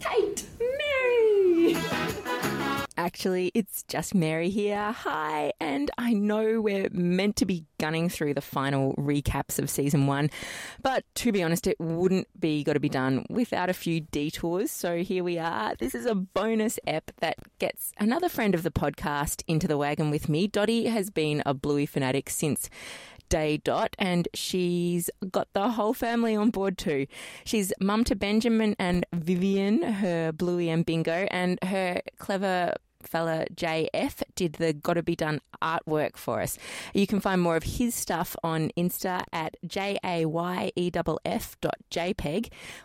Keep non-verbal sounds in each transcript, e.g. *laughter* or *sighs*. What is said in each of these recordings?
Kate, Mary. Actually, it's just Mary here. Hi, and I know we're meant to be gunning through the final recaps of season one, but to be honest, it wouldn't be got to be done without a few detours. So here we are. This is a bonus ep that gets another friend of the podcast into the wagon with me. Dottie has been a Bluey fanatic since day dot and she's got the whole family on board too she's mum to benjamin and vivian her bluey and bingo and her clever fella JF did the Gotta Be Done artwork for us. You can find more of his stuff on Insta at jayeff.jpeg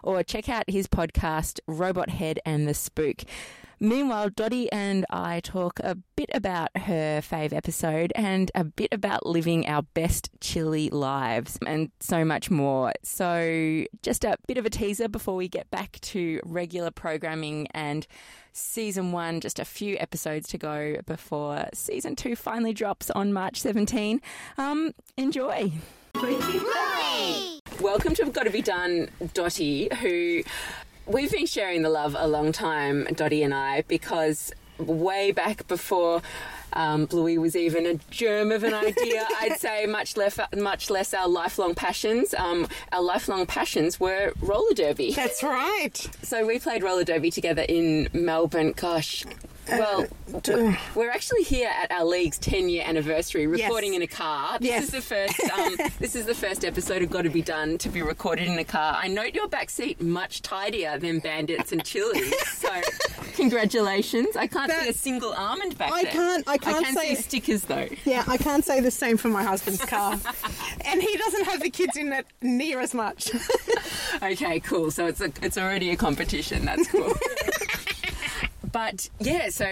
or check out his podcast Robot Head and the Spook. Meanwhile, Dottie and I talk a bit about her fave episode and a bit about living our best chilly lives and so much more. So, just a bit of a teaser before we get back to regular programming and season one, just a few episodes to go before season two finally drops on March 17. Um, enjoy. Welcome to Gotta Be Done, Dottie, who we've been sharing the love a long time, Dottie and I, because way back before um, Bluey was even a germ of an idea. *laughs* I'd say much less, much less our lifelong passions. Um, our lifelong passions were roller derby. That's right. So we played roller derby together in Melbourne. Gosh. Well, *laughs* we're actually here at our league's 10 year anniversary, recording Yes. in a car. This Yes. is the first. Um, *laughs* this is the first episode of Got to Be Done to be recorded in a car. I note your back seat much tidier than Bandits and Chili's. *laughs* So, congratulations! I can't see a single almond back I there. can't- I can't I can say- see stickers though. Yeah, I can't say the same for my husband's car. and he doesn't have the kids in it near as much. Okay, cool. So it's a, it's already a competition. That's cool. But yeah, so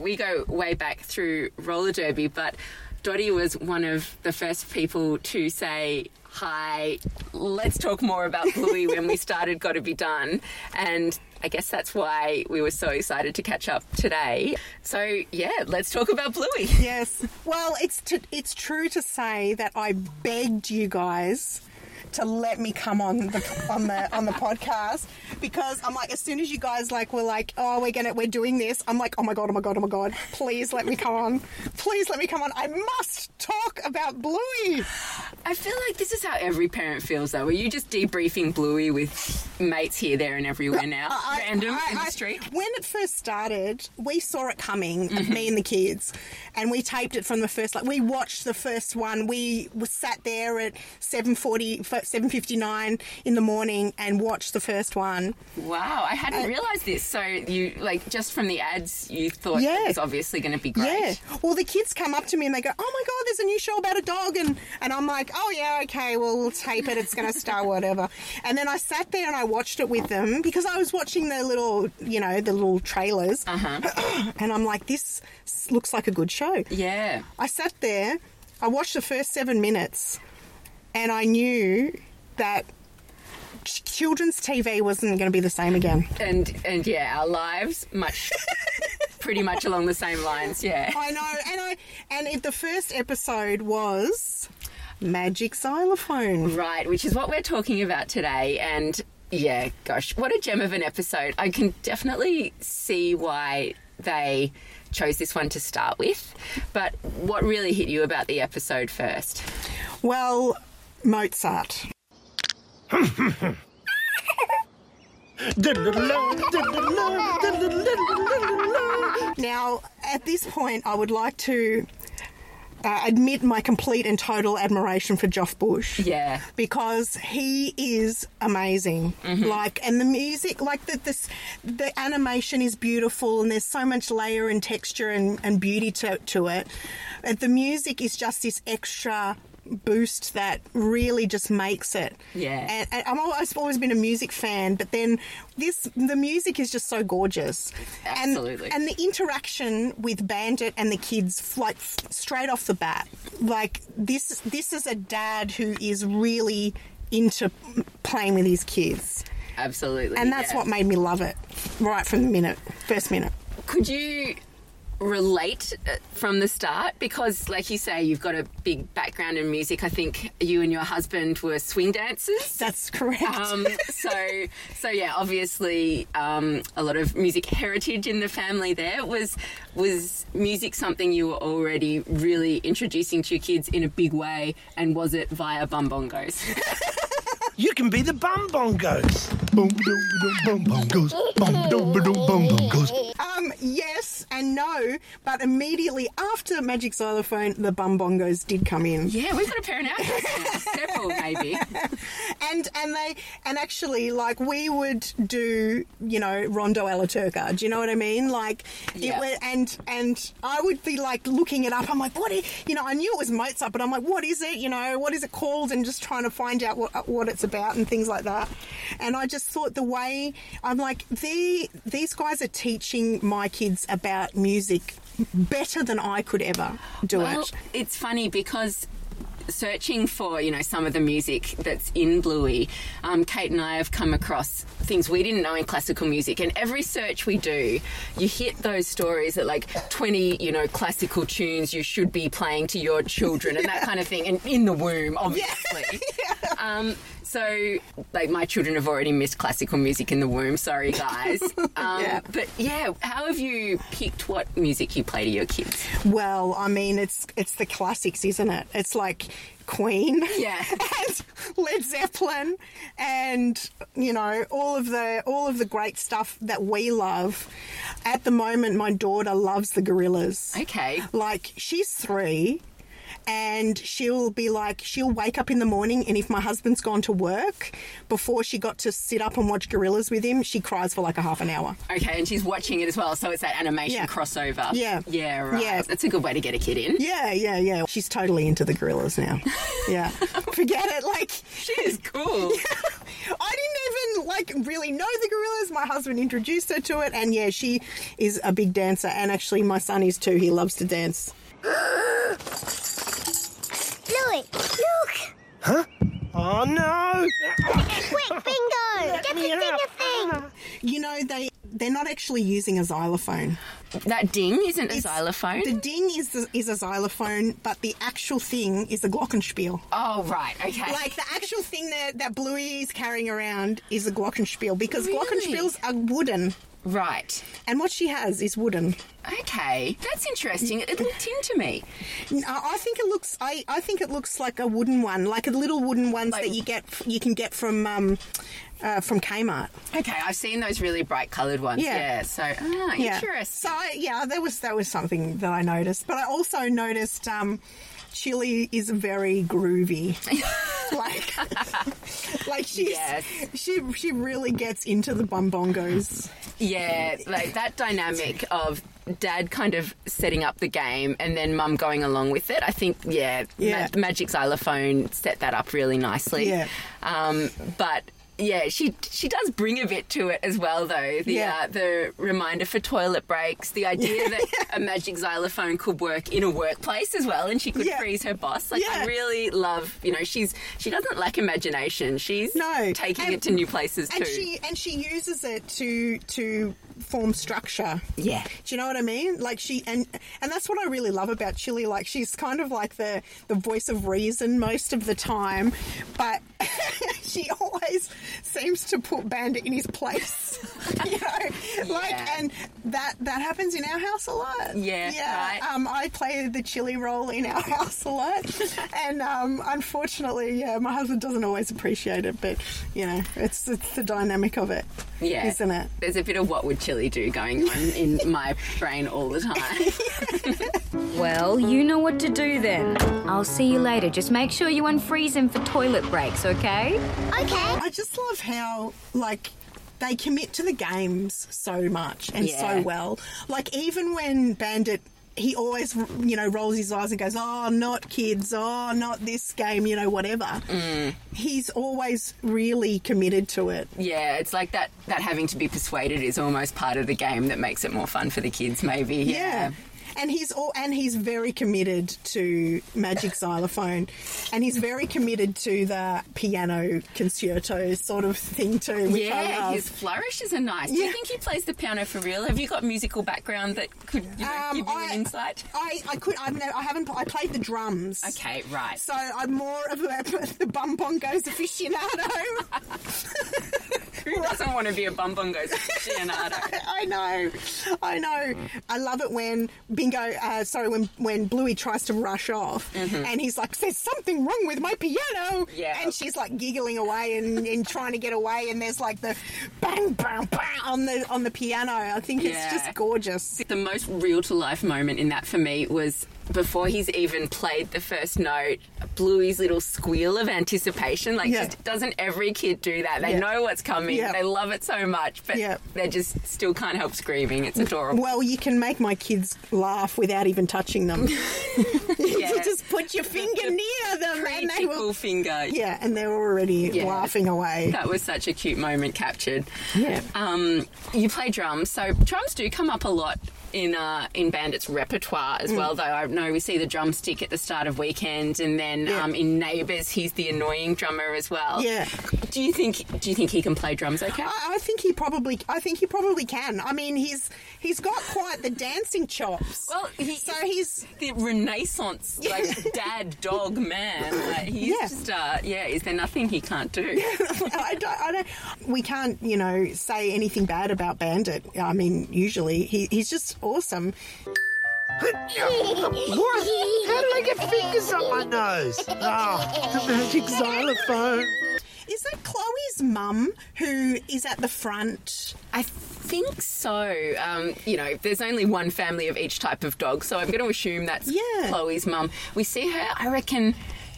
we go way back through roller derby. But Dottie was one of the first people to say, "Hi, let's talk more about Bluey." *laughs* when we started, got to be done, and. I guess that's why we were so excited to catch up today. So, yeah, let's talk about Bluey. yes. Well, it's it's true to say that I begged you guys to let me come on the on the on the podcast because I'm like as soon as you guys like were like oh we're gonna we're doing this I'm like oh my god oh my god oh my god please let me come on. Please let me come on. I must talk about Bluey. I feel like this is how every parent feels, though. Are you just debriefing Bluey with mates here, there, and everywhere now? I- Random I- in the street? When it first started, we saw it coming, Mm-hmm. me and the kids, and we taped it from the first. Like we watched the first one. We were sat there at 7:40, 7:59 in the morning and watched the first one. Wow, I hadn't realised this. So you like just from the ads, you thought Yeah. it was obviously going to be great. Yeah. Well, the kids come up to me and they go, "Oh my god, there's a new show about a dog," and and I'm like, "Oh yeah, okay, well we'll tape it. It's going to star *laughs* whatever." And then I sat there and I watched it with them because I was watching the little, you know, the little trailers, Uh-huh. *clears throat* and I'm like, "This looks like a good show." Yeah. I sat there, I watched the first seven minutes, and I knew that children's TV wasn't going to be the same again. And and yeah, our lives much *laughs* pretty much along the same lines. Yeah. I know, and I and if the first episode was Magic Xylophone. Right, which is what we're talking about today. And yeah, gosh, what a gem of an episode. I can definitely see why they chose this one to start with. But what really hit you about the episode first? Well, Mozart. *laughs* Now, at this point, I would like to uh, admit my complete and total admiration for Joff Bush. Yeah. because he is amazing. Like, and the music, like the this, the animation is beautiful, and there's so much layer and texture and, and beauty to to it. And the music is just this extra boost that really just makes it. Yeah. And, and I'm always always been a music fan, but then this the music is just so gorgeous. Absolutely. And, and the interaction with Bandit and the kids, like straight off the bat, like this this is a dad who is really into playing with his kids, Absolutely. and that's yeah. what made me love it right from the minute, first minute. Could you relate uh, from the start because, like you say, you've got a big background in music. I think you and your husband were swing dancers. That's correct. Um, so, so yeah, obviously, um, a lot of music heritage in the family. There was was music something you were already really introducing to your kids in a big way, and was it via bum bongos? *laughs* You can be the bum bongos. Bum bum bongos. Bum bum bongos. Yes and no, but immediately after Magic Xylophone, the bum bongos did come in. yeah, we've got a pair in our house. now. *laughs* Several, maybe. and and they and actually like we would do you know rondo alla turca do you know what i mean like Yeah. it and and i would be like looking it up i'm like what is, you know i knew it was mozart but i'm like what is it you know what is it called and just trying to find out what what it's about and things like that and i just thought the way i'm like they these guys are teaching my kids about music better than i could ever do Well, it it's funny because searching for you know some of the music that's in Bluey, um, Kate and I have come across things we didn't know in classical music. And every search we do, you hit those stories that like twenty you know classical tunes you should be playing to your children and that *laughs* kind of thing, and in the womb, obviously. *laughs* Um, so, like, my children have already missed classical music in the womb. Sorry, guys. *laughs* Um, Yeah. But yeah, how have you picked what music you play to your kids? Well, I mean, it's it's the classics, isn't it? It's like Queen, Yeah. *laughs* and Led Zeppelin, and you know all of the all of the great stuff that we love. At the moment, my daughter loves the Gorillaz. Okay. Like she's three. And she'll be like, she'll wake up in the morning, and if my husband's gone to work, before she got to sit up and watch Gorillaz with him, she cries for like a half an hour. Okay, and she's watching it as well, so it's that animation Yeah. crossover. Yeah. Yeah, right. Yeah. That's a good way to get a kid in. Yeah, yeah, yeah. She's totally into the Gorillaz now. *laughs* Yeah. Forget it. Like, She is cool. *laughs* I didn't even like really know the Gorillaz. My husband introduced her to it, and yeah, she is a big dancer. And actually, my son is too. He loves to dance. *laughs* Louis, look! Huh? Oh no! Quick, bingo! Get the thing a thing! You know, they they're not actually using a xylophone. That ding isn't a xylophone. The ding is the, is a xylophone, but the actual thing is a glockenspiel. oh, right. Okay. Like the actual thing that that Bluey is carrying around is a glockenspiel because Really? glockenspiels are wooden, right. and what she has is wooden. Okay. That's interesting. It looked tin to me. I I think it looks. I, I think it looks like a wooden one, like a little wooden ones Like- that you get. You can get from um, uh, from Kmart. Okay, I've seen those really bright coloured ones. Yeah. Yeah. So, ah, Yeah. interesting. So I- yeah, that was that was something that I noticed. But I also noticed um, Chili is very groovy. *laughs* like, *laughs* like she's Yes. she she really gets into the bum bongos. Yeah, like that dynamic of dad kind of setting up the game and then mum going along with it. I think, yeah, Yeah. Ma- Magic Xylophone set that up really nicely. Yeah. Um, but yeah, she she does bring a bit to it as well, though. The Yeah. uh, the reminder for toilet breaks, the idea *laughs* that a magic xylophone could work in a workplace as well, and she could Yeah. freeze her boss. Like Yeah. I really love, you know, she's she doesn't lack imagination. She's No. taking And- it to new places And too. she and she uses it to to form structure. yeah. Do you know what I mean? Like she and and that's what I really love about Chili. Like she's kind of like the the voice of reason most of the time, but she *laughs* always seems to put Bandit in his place. *laughs* you know, like Yeah. and that that happens in our house a lot. Yeah, yeah. right. Um, I play the Chili role in our *laughs* house a lot, and um, unfortunately, yeah, my husband doesn't always appreciate it. But you know, it's it's the dynamic of it, Yeah. isn't it? There's a bit of what would Chili do going on in my brain all the time. Well, you know what to do then. I'll see you later. Just make sure you unfreeze him for toilet breaks, okay? Okay. I just love how like they commit to the games so much and Yeah. so well. Like even when Bandit he always, you know, rolls his eyes and goes, "Oh, not kids! Oh, not this game!" You know, whatever. Mm. He's always really committed to it. yeah, it's like that, that having to be persuaded is almost part of the game that makes it more fun for the kids, maybe. Yeah. And he's all and he's very committed to magic *laughs* xylophone, and he's very committed to the piano concerto sort of thing too. Which Yeah, his flourishes are nice. Do you think he plays the piano for real? Have you got musical background that could you know, Um, give you I- an insight? I, I could I've never, I haven't I played the drums. Okay, right. So I'm more of a, *laughs* the bum bongos aficionado. *laughs* Doesn't want to be a bum bumbungo's aficionado? *laughs* I know, I know. I love it when Bingo, uh, sorry, when when Bluey tries to rush off, and he's like, "There's something wrong with my piano," Mm-hmm. Yeah. and she's like giggling away and, and trying to get away, and there's like the bang, bang, bang on the on the piano. I think it's just gorgeous. The most real to life moment in that for me was before he's even played the first note, Bluey's little squeal of anticipation. Like, Yeah. just doesn't every kid do that? They Yeah. know what's coming. Yeah. They love it so much, but they just still can't help screaming. It's adorable. Well, you can make my kids laugh without even touching them. *laughs* you just put your finger near them, and they will. finger. Yeah, and they're already laughing away. That was such a cute moment captured. Yeah. Um, you play drums, so drums do come up a lot in uh, in Bandit's repertoire Mm. as well. Though I know we see the drumstick at the start of Weekend, and then Yeah. um, in Neighbours he's the annoying drummer as well. Yeah. Do you think Do you think he can play drums? Okay. I, I think he probably. I think he probably can. I mean, he's he's got quite the dancing chops. Well, he, so he's the Renaissance like dad dog man. *laughs* Like, he's Yeah. just uh, yeah. Is there nothing he can't do? *laughs* I don't, I don't. We can't, you know, say anything bad about Bandit. I mean, usually he, he's just awesome. What? How did I get fingers up my nose? Oh, the magic xylophone. Is that Chloe's mum who is at the front? I think so. Um, you know, there's only one family of each type of dog, so I'm going to assume that's Yeah. Chloe's mum. We see her, I reckon.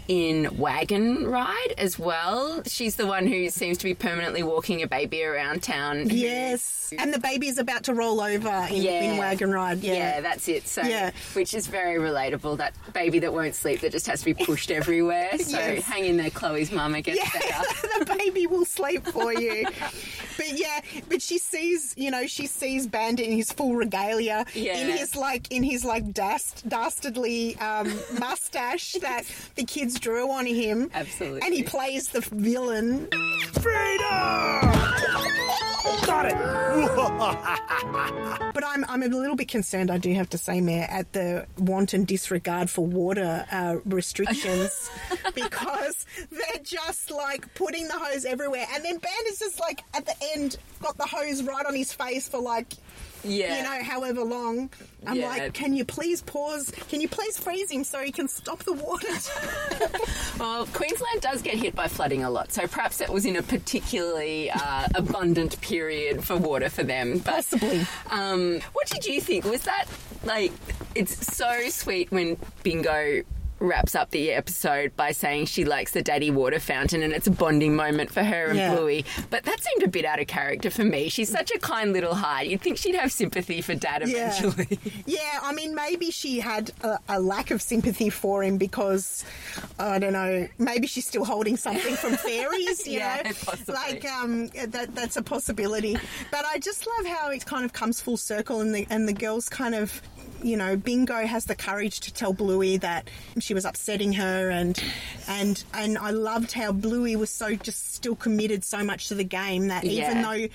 In Wagon Ride as well. She's the one who seems to be permanently walking a baby around town. Yes, and the baby is about to roll over in, in Wagon Ride. Yeah. Yeah, that's it. So, Yeah. which is very relatable. That baby that won't sleep that just has to be pushed *laughs* everywhere. So, Yes. hang in there, Chloe's mama gets Yeah, *laughs* better. the baby will sleep for you. *laughs* but yeah, but she sees, you know, she sees Bandit in his full regalia, Yeah. in his like, in his like dast, dastardly um, *laughs* mustache that the kids drew on him. Absolutely. And he plays the villain. Freedom! Got it. *laughs* But I'm, I'm a little bit concerned, I do have to say, Mary, at the wanton disregard for water uh, restrictions *laughs* because they're just like putting the hose everywhere. And then Ben Bandit's just like at the end got the hose right on his face for like, Yeah. you know, however long. I'm Yeah. like, can you please pause? Can you please freeze him so he can stop the water? *laughs* Well, Queensland does get hit by flooding a lot, so perhaps it was in a particularly uh, abundant period for water for them. But, Possibly. Um, what did you think? Was that like? It's so sweet when Bingo wraps up the episode by saying she likes the daddy water fountain and it's a bonding moment for her and Yeah. Bluey. But that seemed a bit out of character for me. She's such a kind little heart. You'd think she'd have sympathy for dad Yeah. eventually. *laughs* Yeah, I mean, maybe she had a, a lack of sympathy for him because I don't know. Maybe she's still holding something from *laughs* fairies. You Yeah, know, possibly. like um, that. That's a possibility. But I just love how it kind of comes full circle, and the and the girls kind of. You know, Bingo has the courage to tell Bluey that she was upsetting her, and and and I loved how Bluey was so just still committed so much to the game that even though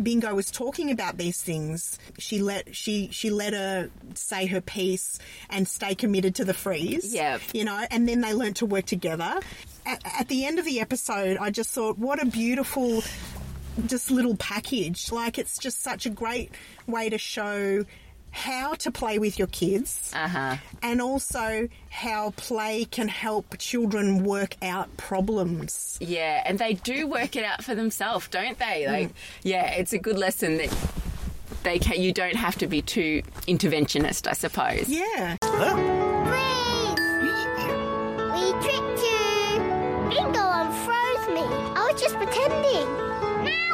Bingo was talking about these things, she let she she let her say her piece and stay committed to the freeze. Yeah, you know, and then they learnt to work together. At, at the end of the episode, I just thought, what a beautiful, just little package. Like it's just such a great way to show how to play with your kids Uh-huh. and also how play can help children work out problems. Yeah, and they do work it out for themselves, don't they? Like, yeah, it's a good lesson that they can. You don't have to be too interventionist, I suppose. Yeah. Freeze! We tricked you! Bingo unfroze me. I was just pretending.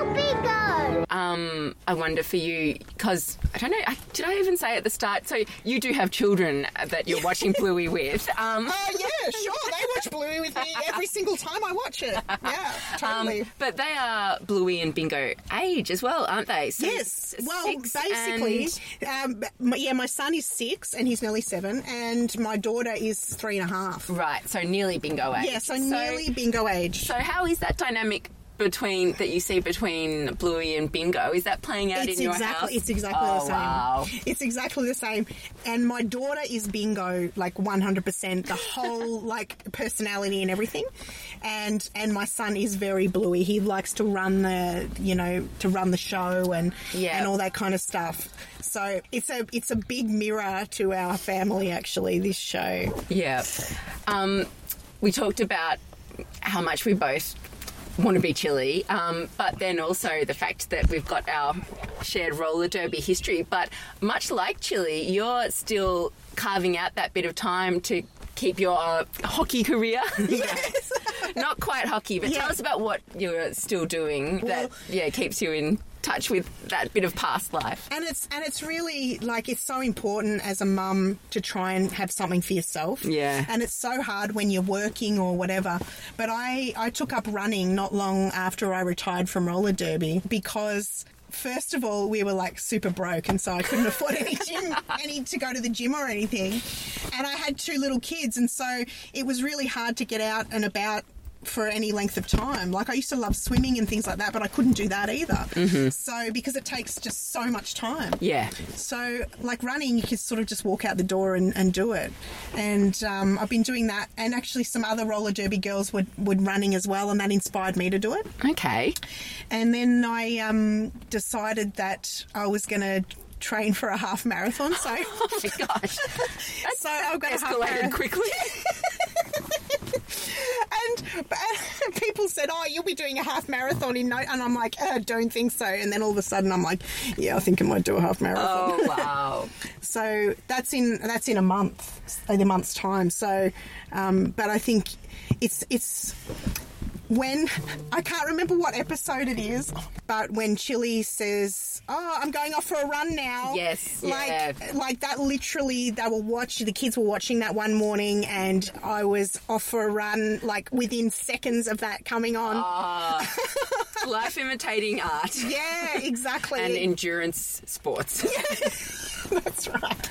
Bingo! Um, I wonder for you because I don't know. I, did I even say at the start? So you do have children that you're watching *laughs* Bluey with. Um, Oh yeah, sure. They watch Bluey with me every single time I watch it. Yeah, totally. Um, but they are Bluey and Bingo age as well, aren't they? So Yes. Well, basically, and- um, my, yeah, my son is six and he's nearly seven, and my daughter is three and a half. right. So nearly Bingo age. Yeah, so, nearly bingo age. So how is that dynamic between that you see between Bluey and Bingo? Is that playing out it's in your exactly house? it's exactly oh, the same. Wow. It's exactly the same. And my daughter is bingo, like one hundred percent, the whole *laughs* like personality and everything. And and my son is very bluey. He likes to run the you know to run the show and Yeah. and all that kind of stuff. So it's a it's a big mirror to our family actually. This show. Yeah. Um, we talked about how much we both want to be Chili, um, but then also the fact that we've got our shared roller derby history. But much like Chili, you're still carving out that bit of time to keep your uh, hockey career. *laughs* *laughs* Yes. Not quite hockey, but Yeah. tell us about what you're still doing that yeah keeps you in touch with that bit of past life. And it's and it's really like it's so important as a mum to try and have something for yourself. Yeah. And it's so hard when you're working or whatever. But I I took up running not long after I retired from roller derby because first of all we were like super broke and so I couldn't *laughs* afford any gym any to go to the gym or anything. And I had two little kids and so it was really hard to get out and about for any length of time. Like I used to love swimming and things like that, but I couldn't do that either. So because it takes just so much time. Yeah. So, like running, you can sort of just walk out the door and, and do it. And um, I've been doing that. And actually, some other roller derby girls would, would running as well, and that inspired me to do it. Okay. And then I um, decided that I was going to train for a half marathon. So, *laughs* Oh my gosh. *laughs* so I've got a half marathon. quickly. *laughs* But *laughs* people said, "Oh, you'll be doing a half marathon in no," and I'm like, uh, "Don't think so." And then all of a sudden, I'm like, "Yeah, I think I might do a half marathon." Oh *laughs* wow. So that's in that's in a month, in a month's time. So, um, but I think it's it's when I can't remember what episode it is, but when Chili says, "Oh, I'm going off for a run now," Yes, like yeah. like that. Literally, they were watching. The kids were watching that one morning, and I was off for a run, like within seconds of that coming on. Ah. *laughs* Life imitating art Yeah, exactly. and endurance sports. *laughs* That's right.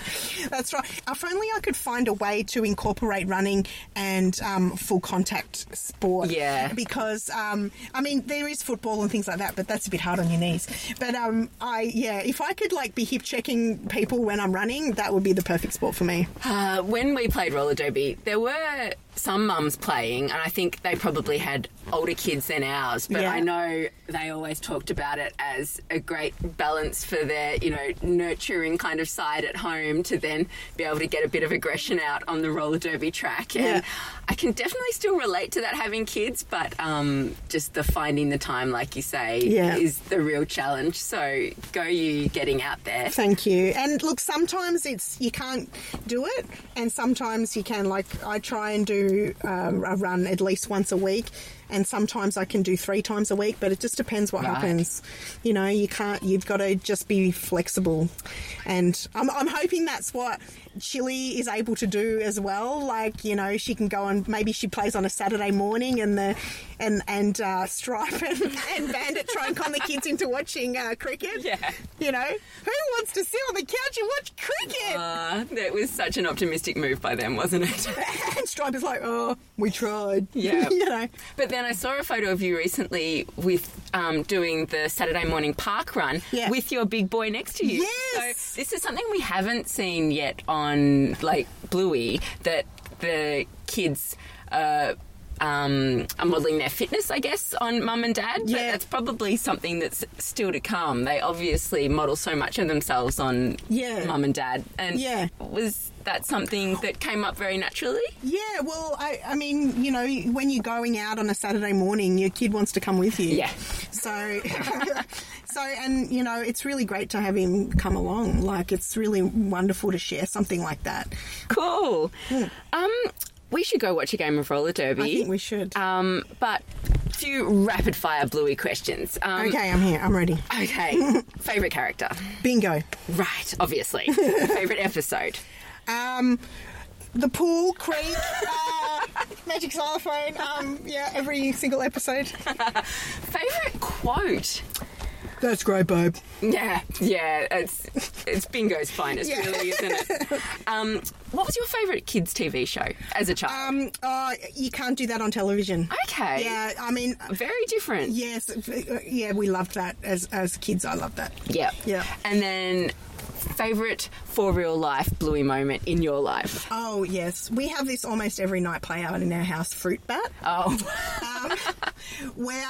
That's right. If only I could find a way to incorporate running and um, full contact sport. Yeah. Because um, I mean, there is football and things like that, but that's a bit hard on your knees. But um, I yeah, if I could like be hip checking people when I'm running, that would be the perfect sport for me. Uh, when we played roller derby, there were some mums playing, and I think they probably had older kids than ours. But Yeah. I know they always talked about it as a great balance for their, you know, nurturing kind of side at home to then be able to get a bit of aggression out on the roller derby track. And Yeah. I can definitely still relate to that having kids, but um, just the finding the time, like you say, Yeah. is the real challenge. So go you getting out there. Thank you. And look, sometimes it's you can't do it, and sometimes you can. Like I try and do um, a run at least once a week, and sometimes I can do three times a week. But it just depends what Right. happens. You know, you can't. You've got to just be flexible, and I'm, I'm hoping that's what Chili is able to do as well. Like you know, she can go and maybe she plays on a Saturday morning, and the and and uh, Stripe and, and Bandit try and con the kids into watching uh, cricket. Yeah. You know, who wants to sit on the couch and watch cricket? Uh, that was such an optimistic move by them, wasn't it? *laughs* and Stripe is like, oh, we tried. Yeah. *laughs* you know. But then I saw a photo of you recently with um, doing the Saturday morning park run Yeah. with your big boy next to you. Yes. So this is something we haven't seen yet on like Bluey that the kids. Uh, um, are modelling their fitness, I guess, on mum and dad. But Yeah. that's probably something that's still to come. They obviously model so much of themselves on Yeah. mum and dad. And Yeah. was that something that came up very naturally? Yeah, well, I, I mean, you know, when you're going out on a Saturday morning, your kid wants to come with you. Yeah. So, *laughs* so, and you know, it's really great to have him come along. Like, it's really wonderful to share something like that. Cool. Um, we should go watch a game of roller derby. I think we should. Um, but a few rapid fire bluey questions. Um, okay, I'm here. I'm ready. Okay. *laughs* Favorite character? Bingo. Right. Obviously. *laughs* Favorite episode? Um, the pool, creek, uh, magic xylophone. Um, yeah, every single episode. *laughs* Favorite quote? That's great, babe. Yeah, yeah, it's it's bingo's finest, Yeah. really, isn't it? *laughs* Um, what was your favourite kids' TV show as a child? Um, oh, you can't do that on television. okay, Yeah, I mean, very different. yes, yeah, we loved that as as kids. I loved that. Yeah, Yeah. And then favourite for real life Bluey moment in your life? Oh yes, we have this almost every night play out in our house. Fruit bat. Oh, um, *laughs* where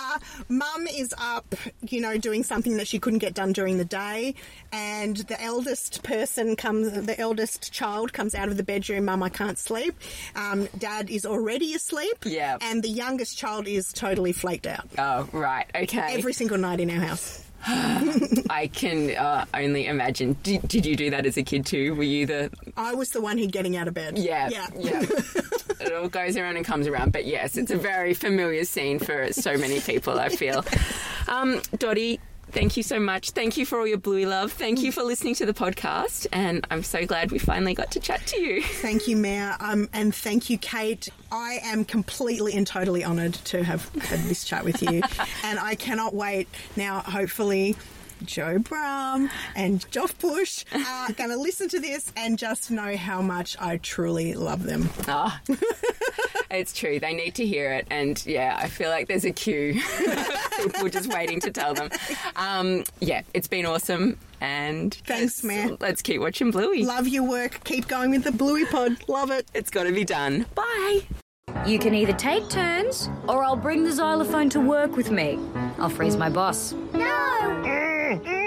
mum is up, you know, doing something that she couldn't get done during the day, and the eldest person comes, the eldest child comes out of the bedroom, mum, I can't sleep. Um, dad is already asleep, Yeah. and the youngest child is totally flaked out. oh, right, okay. Every single night in our house. *sighs* I can uh, only imagine. Did, did you do that as a kid too? Were you the I was the one who getting out of bed. Yeah, Yeah. yeah. *laughs* it all goes around and comes around. But yes, it's a very familiar scene for so many people. I feel. Um, Dottie, thank you so much. Thank you for all your Bluey love. Thank you for listening to the podcast, and I'm so glad we finally got to chat to you. Thank you, Mary, um, and thank you, Kate. I am completely and totally honoured to have had this chat with you, *laughs* and I cannot wait. Now, hopefully, Joe Brumm and Joff Bush are *laughs* going to listen to this and just know how much I truly love them. Ah, it's true. They need to hear it, and yeah, I feel like there's a queue. *laughs* People just waiting to tell them. Um, yeah, it's been awesome, and Thanks, let's- Let's keep watching Bluey. Love your work. Keep going with the Bluey Pod. Love it. It's got to be done. Bye. You can either take turns, or I'll bring the xylophone to work with me. I'll freeze my boss. No! Mm-hmm.